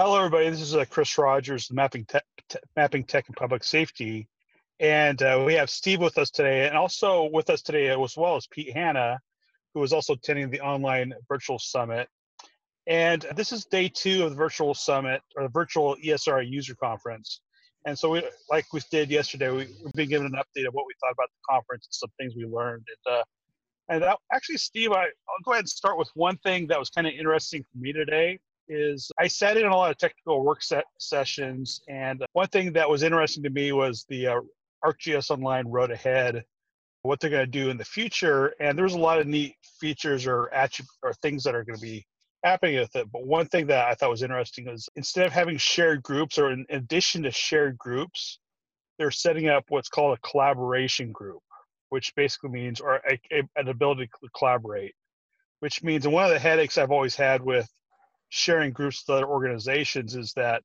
Hello, everybody. This is uh, Chris Rogers, Mapping Tech, Te- Mapping Tech and Public Safety, and uh, we have Steve with us today, and also with us today as well as Pete Hanna, who is also attending the online virtual summit. And this is day two of the virtual summit or the virtual ESRI user conference. And so, we, like we did yesterday, we, we've been given an update of what we thought about the conference and some things we learned. And, uh, and that, actually, Steve, I, I'll go ahead and start with one thing that was kind of interesting for me today is I sat in a lot of technical work set sessions, and one thing that was interesting to me was the uh, ArcGIS Online Road Ahead, what they're going to do in the future. And there's a lot of neat features or attributes or things that are going to be happening with it. But one thing that I thought was interesting was instead of having shared groups, or in addition to shared groups, they're setting up what's called a collaboration group, which basically means or a, a, an ability to collaborate. Which means, and one of the headaches I've always had with sharing groups with other organizations is that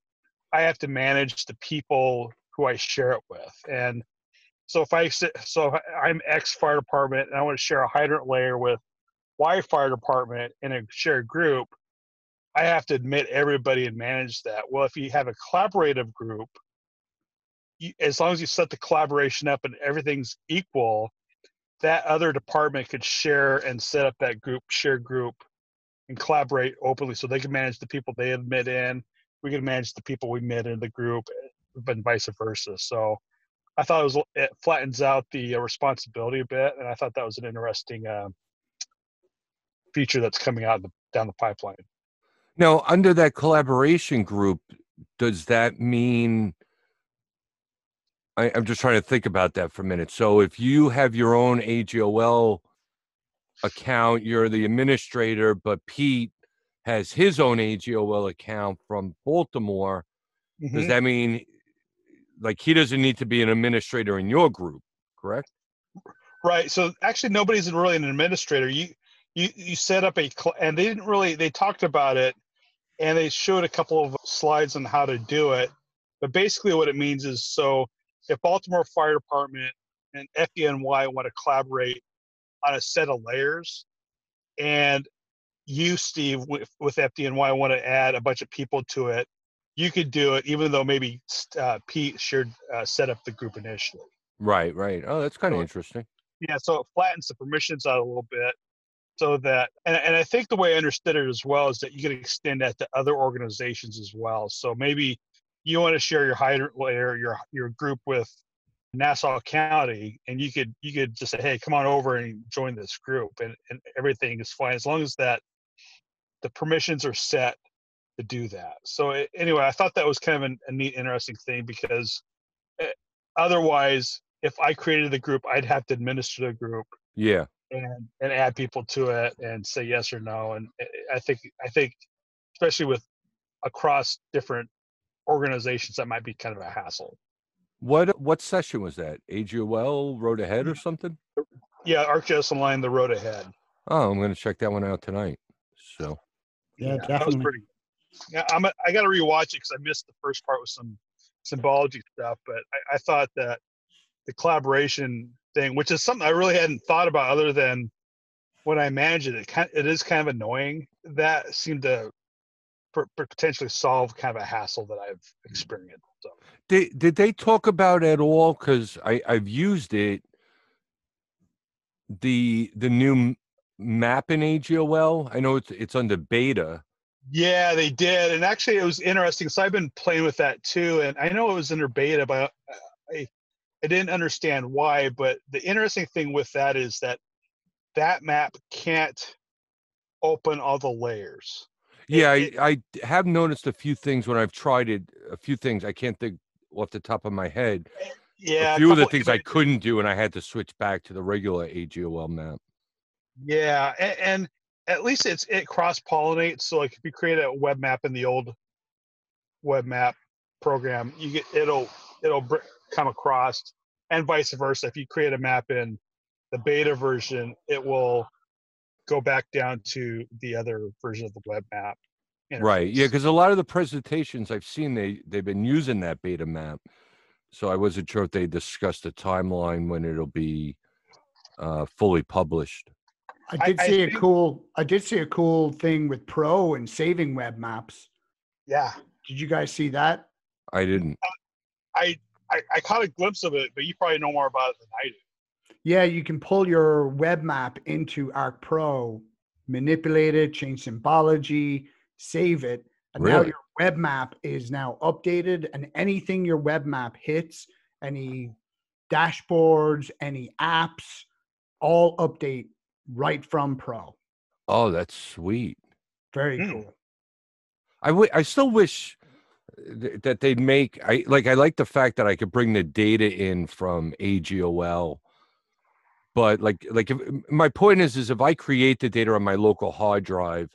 I have to manage the people who I share it with. And so if I so if I'm X fire department and I want to share a hydrant layer with Y fire department in a shared group, I have to admit everybody and manage that. Well, if you have a collaborative group, you, as long as you set the collaboration up and everything's equal, that other department could share and set up that group share group and collaborate openly so they can manage the people they admit in. We can manage the people we admit in the group and vice versa. So i thought it was it flattens out the uh, responsibility a bit and i thought that was an interesting uh, feature that's coming out the, down the pipeline. Now under that collaboration group does that mean I, i'm just trying to think about that for a minute. So if you have your own agol account, you're the administrator, but Pete has his own AGOL account from Baltimore. Mm-hmm. Does that mean like he doesn't need to be an administrator in your group, correct? Right. So actually, nobody's really an administrator. You you you set up a cl- and they didn't really they talked about it and they showed a couple of slides on how to do it. But basically, what it means is so if Baltimore Fire Department and FDNY want to collaborate on a set of layers. And you, Steve, with, with FDNY, want to add a bunch of people to it. You could do it, even though maybe uh, Pete should uh, set up the group initially. Right, right. Oh, that's kind of so, interesting. Yeah, so it flattens the permissions out a little bit so that and, and i think the way i understood it as well is that you can extend that to other organizations as well so maybe you want to share your hydrant layer your your group with Nassau County, and you could you could just say, "Hey, come on over and join this group," and, and everything is fine as long as that the permissions are set to do that. So it, anyway, I thought that was kind of an, a neat, interesting thing because it, eh, otherwise, if I created the group, I'd have to administer the group. Yeah. And and add people to it and say yes or no. And eh, I think I think especially with across different organizations, that might be kind of a hassle. What uh, what session was that? AGOL Road Ahead or something? Yeah, ArcGIS Online, the Road Ahead. Oh, I'm going to check that one out tonight. So. Yeah, yeah definitely. pretty, yeah, I'm. A, I got to rewatch it because I missed the first part with some symbology stuff, but I, I thought that the collaboration thing, which is something I really hadn't thought about, other than when I manage it, it kind it is kind of annoying. That seemed to potentially solve kind of a hassle that I've mm. experienced. So. Did did they talk about at all? Because I I've used it. The the new map in AGOL. I know it's it's under beta. Yeah, they did, and actually it was interesting. So I've been playing with that too, and I know it was under beta, but uh, I I didn't understand why. But the interesting thing with that is that that map can't open all the layers. Yeah, it, I, I have noticed a few things when I've tried it. A few things I can't think off the top of my head. Yeah, a few a of the things I couldn't do, and I had to switch back to the regular AGOL map. Yeah, and, and at least it's it cross pollinates. So like if you create a web map in the old web map program, you get it'll it'll come across, and vice versa. If you create a map in the beta version, it will go back down to the other version of the web map. Interface. Right. Yeah, because a lot of the presentations I've seen, they they've been using that beta map. So I wasn't sure if they discussed a timeline when it'll be uh, fully published. I did I, see I a think, cool. I did see a cool thing with Pro and saving web maps. Yeah, Did you guys see that? I didn't. I, I I caught a glimpse of it, but you probably know more about it than I do. Yeah, you can pull your web map into Arc Pro, manipulate it, change symbology, save it, and now your web map is now updated. And anything your web map hits, any dashboards, any apps, all update right from Pro. Oh, that's sweet. Very Hmm. cool. I wi- I still wish th- that they'd make I like I like the fact that I could bring the data in from AGOL. But like like if, my point is is if I create the data on my local hard drive,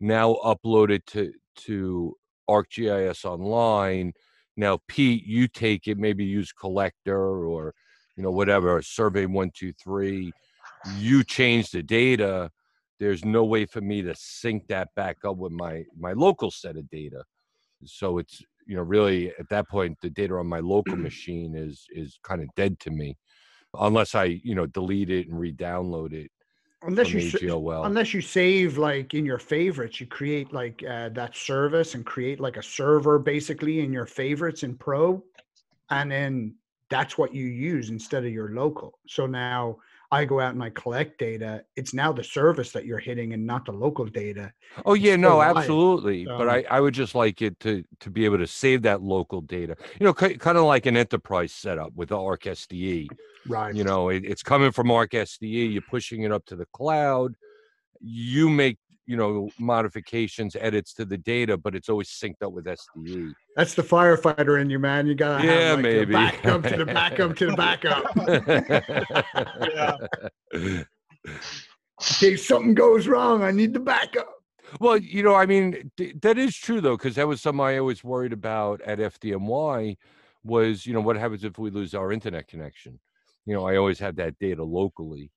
now upload it to to ArcGIS online. Now Pete, you take it, maybe use collector or you know whatever survey one two three. You change the data there's no way for me to sync that back up with my my local set of data so it's you know really at that point the data on my local machine is is kind of dead to me unless i you know delete it and re-download it Unless you AGOL. unless you save like in your favorites, you create like uh, that service and create like a server basically in your favorites in Pro, and then that's what you use instead of your local. So now I go out and I collect data. It's now the service that you're hitting and not the local data. oh yeah no absolutely but i i would just like it to to be able to save that local data you know kind of like an enterprise setup with the arc sde Right. you know it, it's coming from arc sde you're pushing it up to the cloud you make you know modifications edits to the data but it's always synced up with sde That's the firefighter in you, man. You gotta Yeah, have like maybe. the backup to the backup to the backup. Yeah. In case something goes wrong, I need the backup. well you know i mean th- that is true though because that was something i always worried about at fdny was you know what happens if we lose our internet connection you know i always had that data locally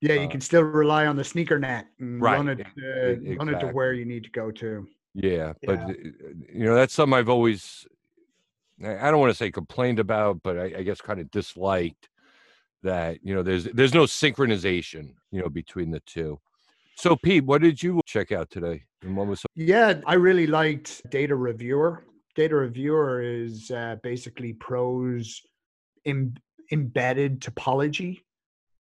Yeah, you Uh, can still rely on the sneaker net and run Right, it, e- uh, e- run it to where you need to go to. Yeah, but Yeah. uh, you know that's something I've always I I don't want to say complained about, but I, I guess kind of disliked that you know there's there's no synchronization you know between the two. So Pete, what did you check out today? And what was Yeah, I really liked Data Reviewer. Data Reviewer is uh, basically Pro's Im- embedded topology.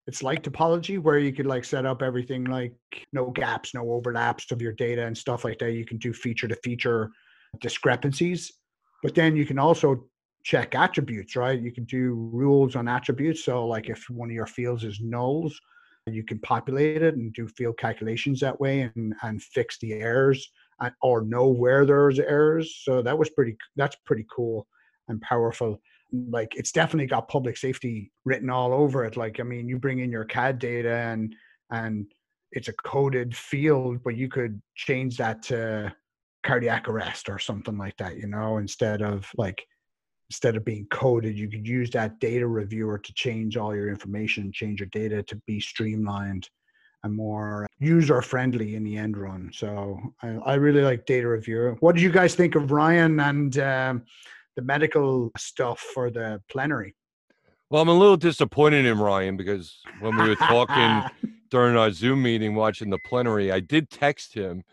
It's like topology where you could like set up everything like no gaps, no overlaps of your data and stuff like that. You can do feature to feature discrepancies, but then you can also check attributes, right? You can do rules on attributes. So, like if one of your fields is nulls, you can populate it and do field calculations that way and, and fix the errors or know where there's errors. So that was pretty, that's pretty cool and powerful. Like it's definitely got public safety written all over it. Like, I mean, you bring in your CAD data and, and it's a coded field, but you could change that to cardiac arrest or something like that, you know, instead of like, instead of being coded, you could use that data reviewer to change all your information, change your data to be streamlined and more user friendly in the end run. So I, I really like data reviewer. What did you guys think of Ryan and um, the medical stuff for the plenary? well, I'm a little disappointed in Ryan because when we were talking during our Zoom meeting watching the plenary, I did text him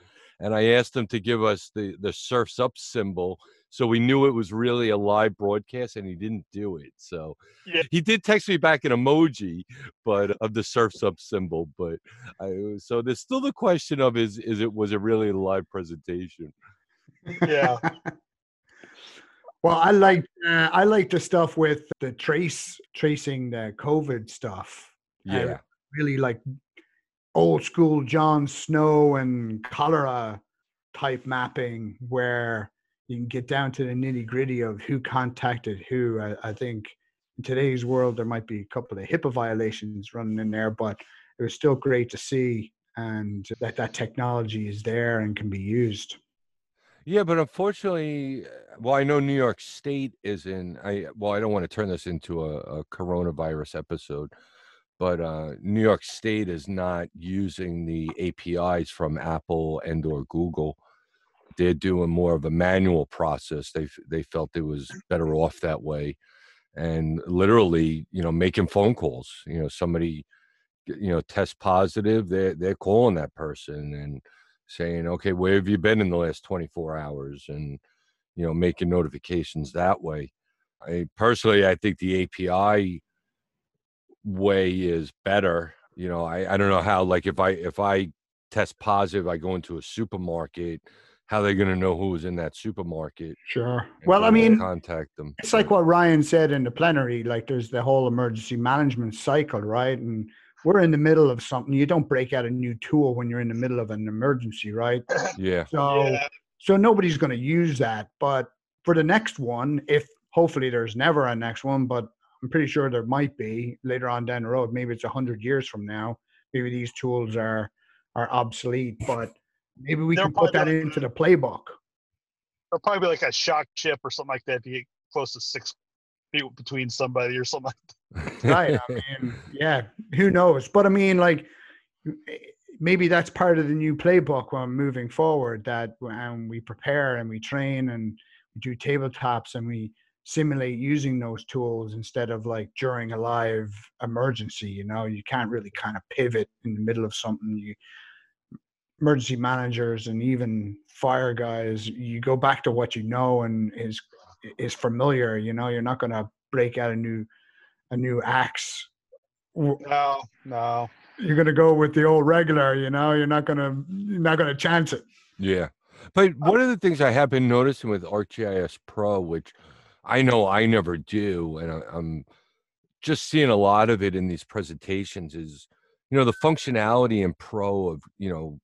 and I asked him to give us the the surfs up symbol so we knew it was really a live broadcast and he didn't do it. So Yeah. he did text me back an emoji but of the surfs up symbol but I so there's still the question of is is it was it really a live presentation? Yeah. Well, I like uh, I like the stuff with the trace tracing the COVID stuff. I Yeah. really like old school John Snow and cholera type mapping where you can get down to the nitty gritty of who contacted who. I, I think in today's world there might be a couple of HIPAA violations running in there, but it was still great to see and that that technology is there and can be used. Yeah, but unfortunately, uh, well, I know New York State is in. I well, I don't want to turn this into a, a coronavirus episode, but uh, New York State is not using the APIs from Apple and or Google. They're doing more of a manual process. They they felt it was better off that way, and literally, you know, making phone calls. You know, somebody, you know, test positive. They're they're calling that person and saying, okay, where have you been in the last 24 hours? And, you know, making notifications that way. I personally, I think the API way is better. You know, I, I don't know how, like if I, if I test positive, I go into a supermarket, how are they going to know who was in that supermarket? Sure. Well, I mean, contact them. it's like what Ryan said in the plenary. Like, there's the whole emergency management cycle, right? And we're in the middle of something. You don't break out a new tool when you're in the middle of an emergency, right? Yeah. So, Yeah. so nobody's going to use that. But for the next one, if hopefully there's never a next one, but I'm pretty sure there might be later on down the road. Maybe it's a hundred years from now. Maybe these tools are are obsolete, but maybe we They're can put that probably- into the playbook. There'll probably be like a shock chip or something like that if you get close to six feet between somebody or something. Like right i mean yeah who knows? But i mean like maybe that's part of the new playbook when moving forward that when we prepare and we train and we do tabletops and we simulate using those tools instead of like during a live emergency you know? You can't really kind of pivot in the middle of something. You emergency managers and even fire guys you go back to what you know and is is familiar you know you're not going to break out a new a new axe W- no, no. you're going to go with the old regular you know you're not going to you're not going to chance it Yeah. But one of the things I have been noticing with ArcGIS Pro, which I know I never do, and I, I'm just seeing a lot of it in these presentations, is you know the functionality in Pro of you know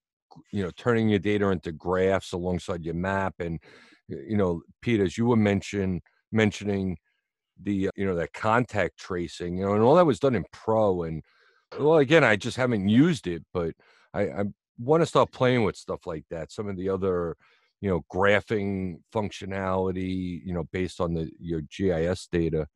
you know turning your data into graphs alongside your map, and y- you know Pete, as you were mention mentioning the uh, you know that contact tracing, you know, and all that was done in Pro, and well, again, I just haven't used it, but I, I want to start playing with stuff like that. Some of the other, you know, graphing functionality, you know, based on the your GIS data.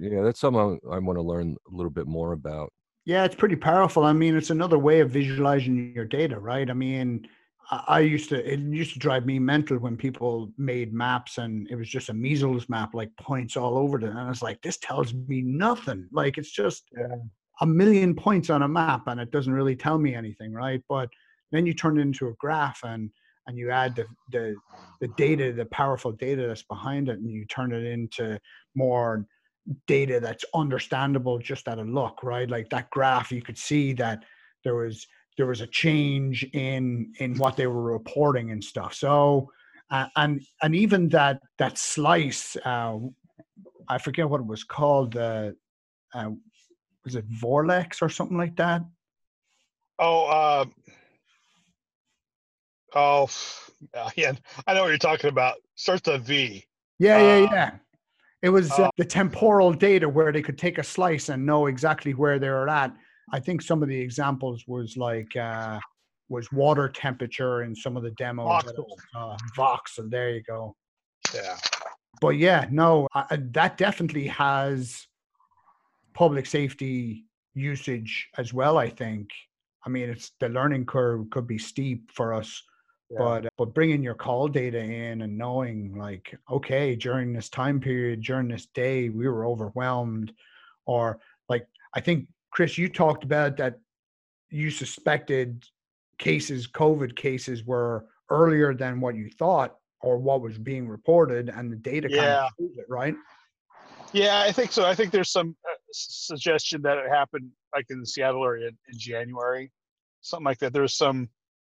Yeah, that's something I, I want to learn a little bit more about. Yeah, it's pretty powerful. I mean, it's another way of visualizing your data, right? I mean, I used to, it used to drive me mental when people made maps and it was just a measles map, like points all over it. And I was like, this tells me nothing. Like, it's just Yeah. a million points on a map and it doesn't really tell me anything, right? But then you turn it into a graph and, and you add the, the, the data, the powerful data that's behind it, and you turn it into more data that's understandable just at a look, right? Like that graph, you could see that there was there was a change in in what they were reporting and stuff. So uh, and and even that that slice, uh, I forget what it was called. Uh, uh, was it Vorlex or something like that? Oh, uh, oh, yeah. I know what you're talking about. Starts with V. Yeah, yeah, Uh, yeah. It was uh, uh, the temporal data where they could take a slice and know exactly where they were at. I think some of the examples was like uh, was water temperature in some of the demos. I Voxel. saw. Voxel, there you go. Yeah. But yeah, no, I, I- that definitely has public safety usage as well. I think. I mean, it's the learning curve could be steep for us yeah. but but bringing your call data in and knowing like okay during this time period during this day we were overwhelmed or like i think chris you talked about that you suspected cases covid cases were earlier than what you thought or what was being reported and the data kind Yeah. of proves it right Yeah, I think so. I think there's some uh, suggestion that it happened like in the Seattle area in, in January, something like that. There's some,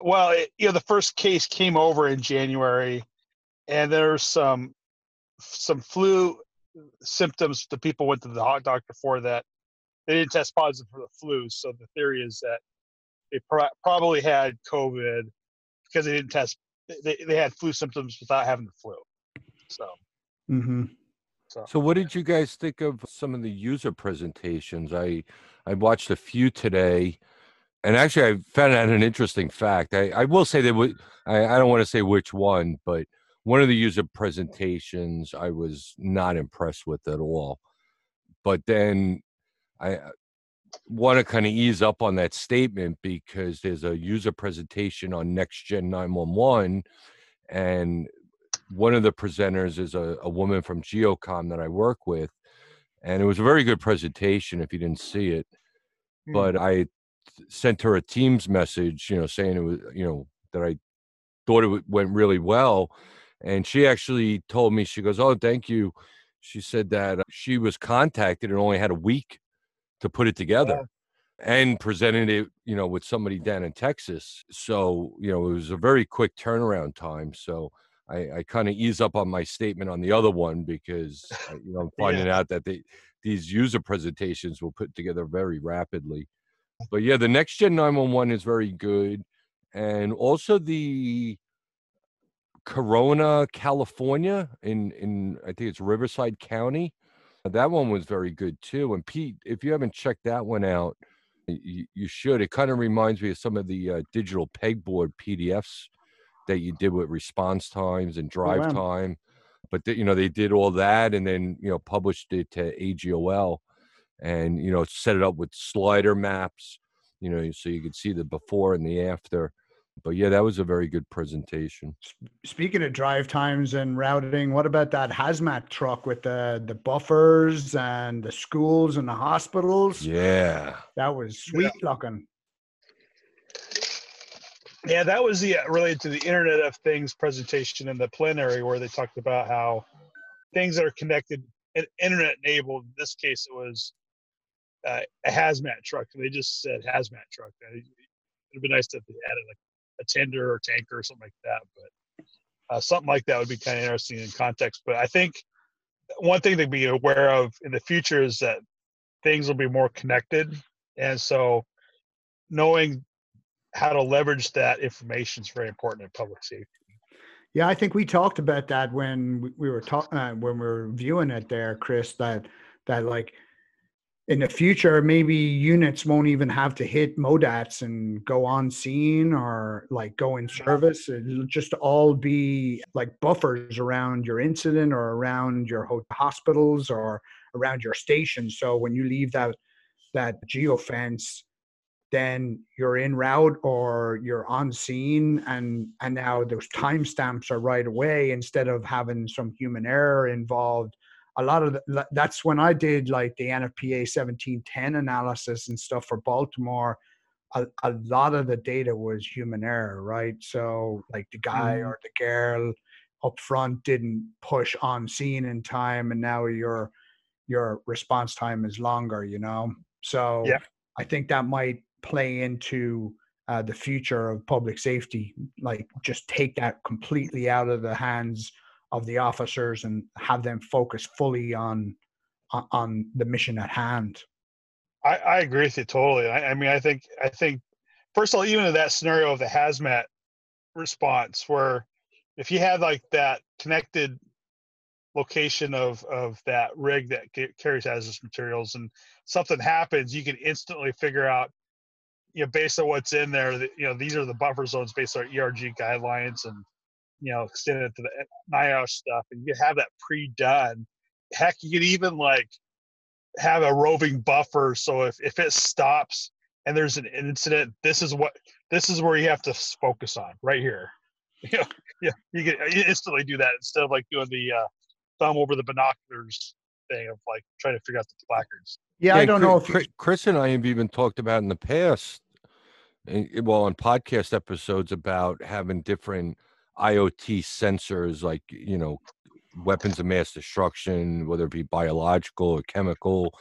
well, it, you know, the first case came over in January, and there's some some flu symptoms the people went to the hot doctor for that they didn't test positive for the flu. So the theory is that they pro- probably had COVID because they didn't test. They, they had flu symptoms without having the flu. So, mm-hmm. so, So, what did you guys think of some of the user presentations? I I watched a few today, and actually, I found out an interesting fact. I, I will say that w- I, I don't want to say which one, but one of the user presentations I was not impressed with at all. But then I want to kind of ease up on that statement because there's a user presentation on Next Gen 911, and one of the presenters is a, a woman from GeoComm that I work with, and it was a very good presentation. If you didn't see it, Hmm. but I sent her a Teams message, you know, saying it was, you know, that I thought it went really well, And she actually told me, she goes, Oh, thank you. She said that she was contacted and only had a week to put it together and presented it, you know, with somebody down in Texas. So, you know, it was a very quick turnaround time. So I, I kind of ease up on my statement on the other one because, you know, I'm finding yeah. out that they, these user presentations will put together very rapidly. But yeah, the next gen 911 is very good. And also the Corona, California, in in I think it's Riverside County. That one was very good too. And Pete, if you haven't checked that one out, you, you should. It kind of reminds me of some of the uh, digital pegboard PDFs that you did with response times and oh, drive oh, wow. time. But the, you know they did all that and then you know published it to AGOL, and you know set it up with slider maps. You know so you could see the before and the after but yeah, that was a very good presentation. Speaking of drive times and routing, what about that hazmat truck with the the buffers and the schools and the hospitals? Yeah, that was sweet yeah. looking. Yeah, that was the uh, related to the Internet of Things presentation in the plenary where they talked about how things that are connected and internet enabled. In this case, it was uh, a hazmat truck. They just said hazmat truck. It'd be nice to add it like a tender or tanker or something like that. But uh, something like that would be kind of interesting in context. But I think one thing to be aware of in the future is that things will be more connected, and so knowing how to leverage that information is very important in public safety. Yeah, I think we talked about that when we were talking uh, when we were viewing it there, Chris. That that like in the future, maybe units won't even have to hit MODATs and go on scene or like go in service. It'll just all be like buffers around your incident or around your hospitals or around your station. So when you leave that that geofence, then you're in route or you're on scene and and now those timestamps are right away instead of having some human error involved a lot of the, that's when I did like the NFPA 1710 analysis and stuff for Baltimore. A, a lot of the data was human error, right? So like the guy mm. or the girl up front didn't push on scene in time, and now your your response time is longer. You know, so yeah. I think that might play into uh, the future of public safety. Like just take that completely out of the hands of the officers and have them focus fully on on the mission at hand. I, I agree with you totally. I, I, mean, I think I think first of all, even in that scenario of the hazmat response, where if you had like that connected location of of that rig that carries hazardous materials, and something happens, you can instantly figure out, you know, based on what's in there, that you know these are the buffer zones based on ERG guidelines and you know, extend it to the NIOSH stuff, and you have that pre-done. Heck, you could even like have a roving buffer, so if if it stops and there's an incident, this is what this is where you have to focus on right here. You know, yeah, you can instantly do that instead of like doing the uh, thumb over the binoculars thing of like trying to figure out the placards. Yeah, yeah I don't Chris, know if Chris and I have even talked about in the past, eh, well, on podcast episodes about having different IoT sensors like you know weapons of mass destruction, whether it be biological or chemical.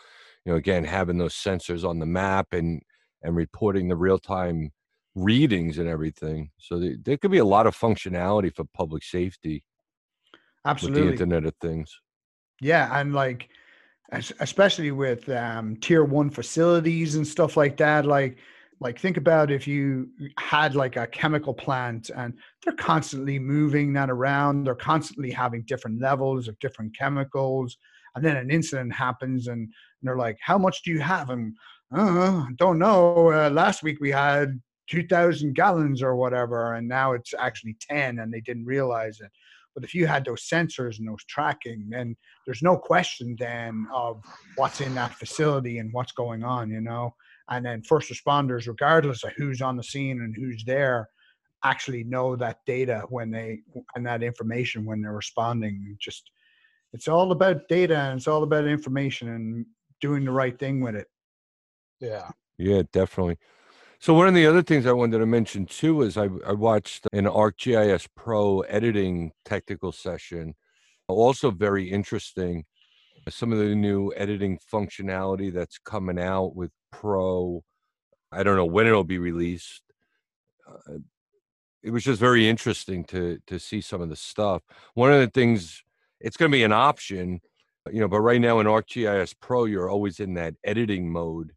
You know, again, having those sensors on the map and and reporting the real time readings and everything. So the, there could be a lot of functionality for public safety. Absolutely, with the Internet of Things. Yeah, and like especially with um, tier one facilities and stuff like that, like like think about if you had like a chemical plant and they're constantly moving that around they're constantly having different levels of different chemicals and then an incident happens and, they're like how much do you have? And uh, don't know uh, last week we had 2000 gallons or whatever and now it's actually 10 and they didn't realize it. But if you had those sensors and those tracking then there's no question then of what's in that facility and what's going on you know and then first responders regardless of who's on the scene and who's there actually know that data when they and that information when they're responding. Just it's all about data and it's all about information and doing the right thing with it. Yeah. Yeah definitely. So one of the other things I wanted to mention too is I, I watched an ArcGIS Pro editing technical session, also very interesting. Some of the new editing functionality that's coming out with Pro. I don't know when it'll be released. Uh, it was just very interesting to to see some of the stuff. One of the things it's going to be an option, you know, but right now in ArcGIS Pro, you're always in that editing mode.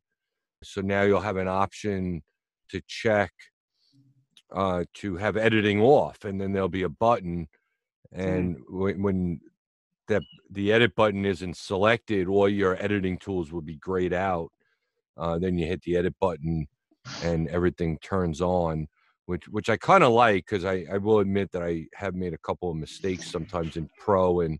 So now you'll have an option to check uh, to have editing off, and then there'll be a button, and when, when that the edit button isn't selected, all your editing tools will be grayed out. Uh, then you hit the edit button, and everything turns on, which which I kind of like because I I will admit that I have made a couple of mistakes sometimes in Pro and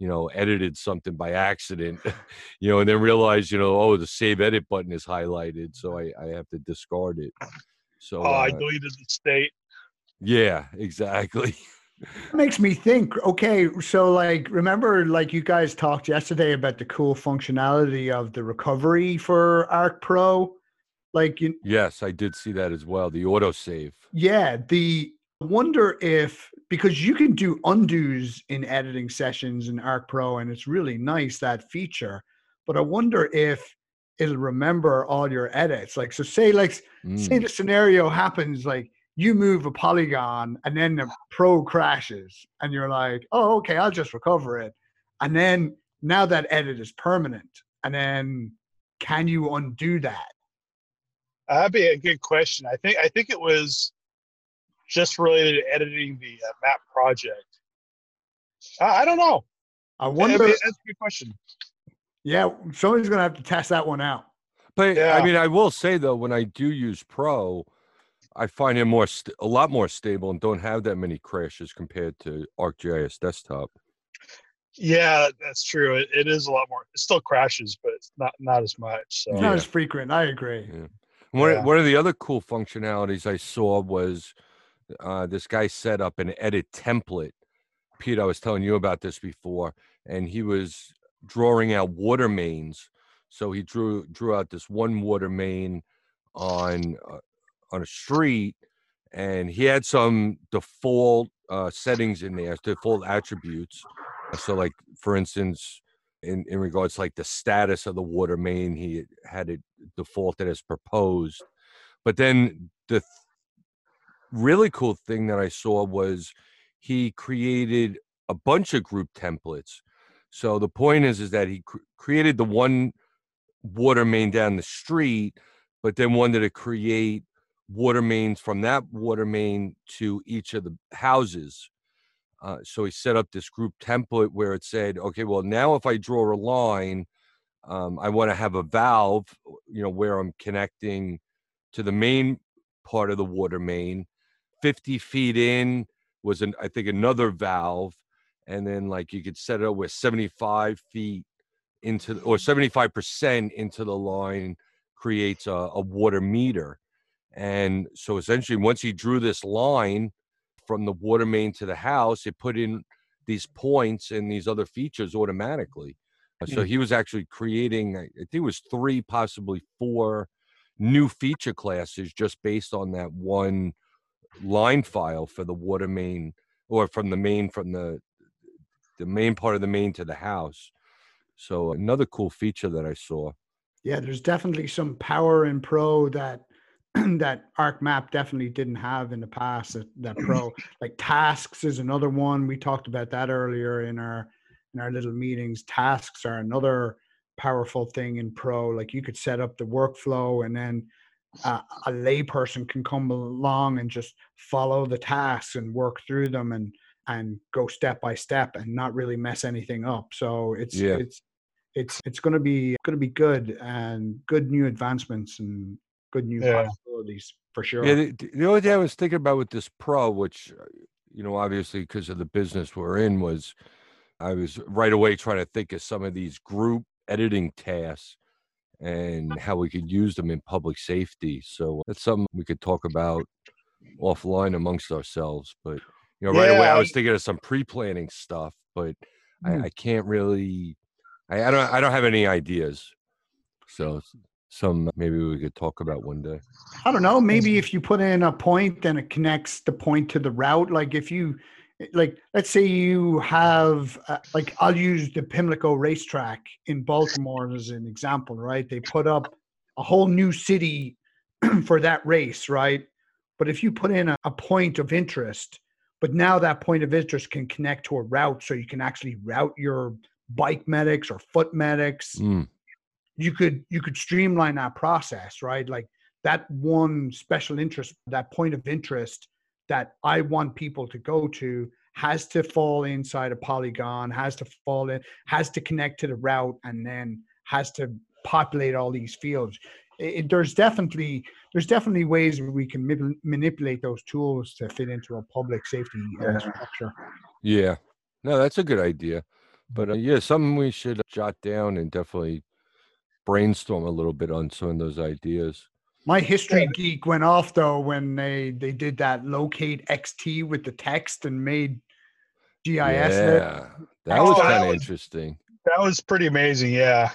you know edited something by accident you know and then realize you know oh the save edit button is highlighted so i i have to discard it so Oh, I uh, deleted the state. yeah exactly makes me think okay so like remember like you guys talked yesterday about the cool functionality of the recovery for arc pro? Like you yes i did see that as well the autosave. Yeah the wonder if because you can do undos in editing sessions in arc pro and it's really nice that feature but i wonder if it'll remember all your edits. Like so say like say Mm, the scenario happens like you move a polygon and then the pro crashes and you're like oh okay i'll just recover it and then now that edit is permanent and then can you undo that That'd be a good question. I think I think it was just related to editing the uh, map project. I, I don't know. i wonder mean, that's a good question. yeah somebody's gonna have to test that one out but i mean i will say though when i do use pro i find it more st- a lot more stable and don't have that many crashes compared to arcgis desktop Yeah, that's true. It, it is a lot more. It still crashes, but it's not not as much. So not Yeah. as frequent i agree Yeah. One, Yeah. one of the other cool functionalities I saw was uh, this guy set up an edit template. Pete, I was telling you about this before, and he was drawing out water mains. So he drew drew out this one water main on uh, on a street, and he had some default uh, settings in there, default attributes. So, like for instance, in in regards like the status of the water main, he had it defaulted as proposed. But then the th- really cool thing that I saw was he created a bunch of group templates. So the point is, is that he cr- created the one water main down the street, but then wanted to create water mains from that water main to each of the houses. Uh, so he set up this group template where it said, okay, well, now if I draw a line, um, I want to have a valve, you know, where I'm connecting to the main part of the water main. 50 feet in was an, I think another valve. And then like you could set it up with 75 feet into or 75% into the line creates a, a water meter. And so essentially once he drew this line from the water main to the house, it put in these points and these other features automatically. Uh, So Hmm. he was actually creating, I I think it was three, possibly four new feature classes just based on that one line file for the water main or from the main from the the main part of the main to the house. So another cool feature that I saw. Yeah, there's definitely some power in Pro that that ArcMap definitely didn't have in the past. That, that Pro, like tasks, is another one. We talked about that earlier in our in our little meetings. Tasks are another powerful thing in Pro. Like you could set up the workflow, and then uh, a layperson can come along and just follow the tasks and work through them and and go step by step and not really mess anything up. So it's Yeah. it's it's it's going to be going to be good and good new advancements and good new Yeah. possibilities for sure. Yeah, the, the only thing I was thinking about with this pro, which uh, you know, obviously because of the business we're in, was I was right away trying to think of some of these group editing tasks and how we could use them in public safety. So that's something we could talk about offline amongst ourselves. But you know, right away Yeah, I I- was thinking of some pre-planning stuff, but Hmm. I, I can't really. I, I don't. I don't have any ideas. So some maybe we could talk about one day. I don't know. Maybe if you put in a point, then it connects the point to the route. Like if you, like, let's say you have, uh, like, I'll use the Pimlico racetrack in Baltimore as an example, right? They put up a whole new city for that race, right? But if you put in a, a point of interest, but now that point of interest can connect to a route, so you can actually route your bike medics or foot medics Mm, you could you could streamline that process right like that one special interest that point of interest that i want people to go to has to fall inside a polygon has to fall in has to connect to the route and then has to populate all these fields it, it- there's definitely there's definitely ways where we can manip- manipulate those tools to fit into a public safety uh, Yeah. structure yeah. No, that's a good idea. But uh, yeah, something we should jot down and definitely brainstorm a little bit on some of those ideas. My history geek went off though when they they did that locate XT with the text and made GIS. it. yeah, that oh, was Oh, kind of interesting. That was pretty amazing. Yeah.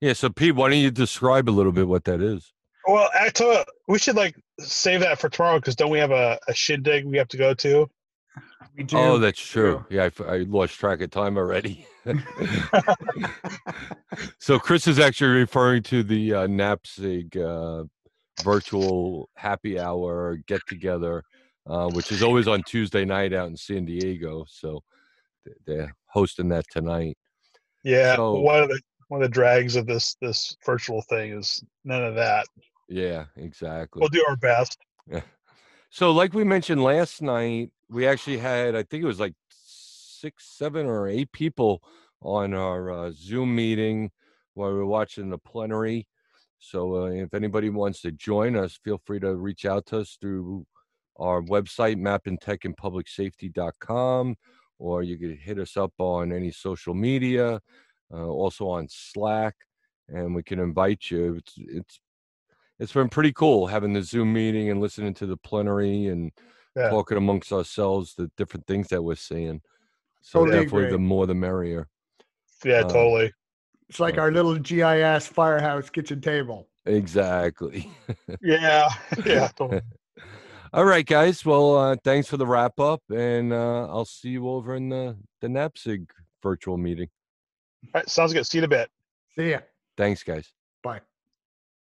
Yeah. So, Pete, why don't you describe a little bit what that is? Well, I tell you, we should like save that for tomorrow because don't we have a, a shindig we have to go to? We do. Oh, that's true. Yeah, I lost track of time already. so Chris is actually referring to the uh, NAPSIG uh, virtual happy hour get together, uh, which is always on Tuesday night out in San Diego. So they're hosting that tonight. Yeah. So- one of the one of the drags of this this virtual thing is none of that. Yeah, exactly. We'll do our best. So, like we mentioned last night, we actually had, I think it was like six, seven, or eight people on our uh, Zoom meeting while we were watching the plenary. So, uh, if anybody wants to join us, feel free to reach out to us through our website, mappingtechandpublicsafety.com, or you could hit us up on any social media, uh, also on Slack, and we can invite you. It's, it's it's been pretty cool having the Zoom meeting and listening to the plenary and Yeah. talking amongst ourselves the different things that we're seeing. So Totally definitely the more the merrier. Yeah, Uh, totally. It's like our little GIS firehouse kitchen table. Exactly. Yeah. Yeah. totally. All right, guys. Well, uh, thanks for the wrap up, and uh, I'll see you over in the the NAPSIG virtual meeting. All right, sounds good. See you in a bit. See ya. Thanks, guys. Bye.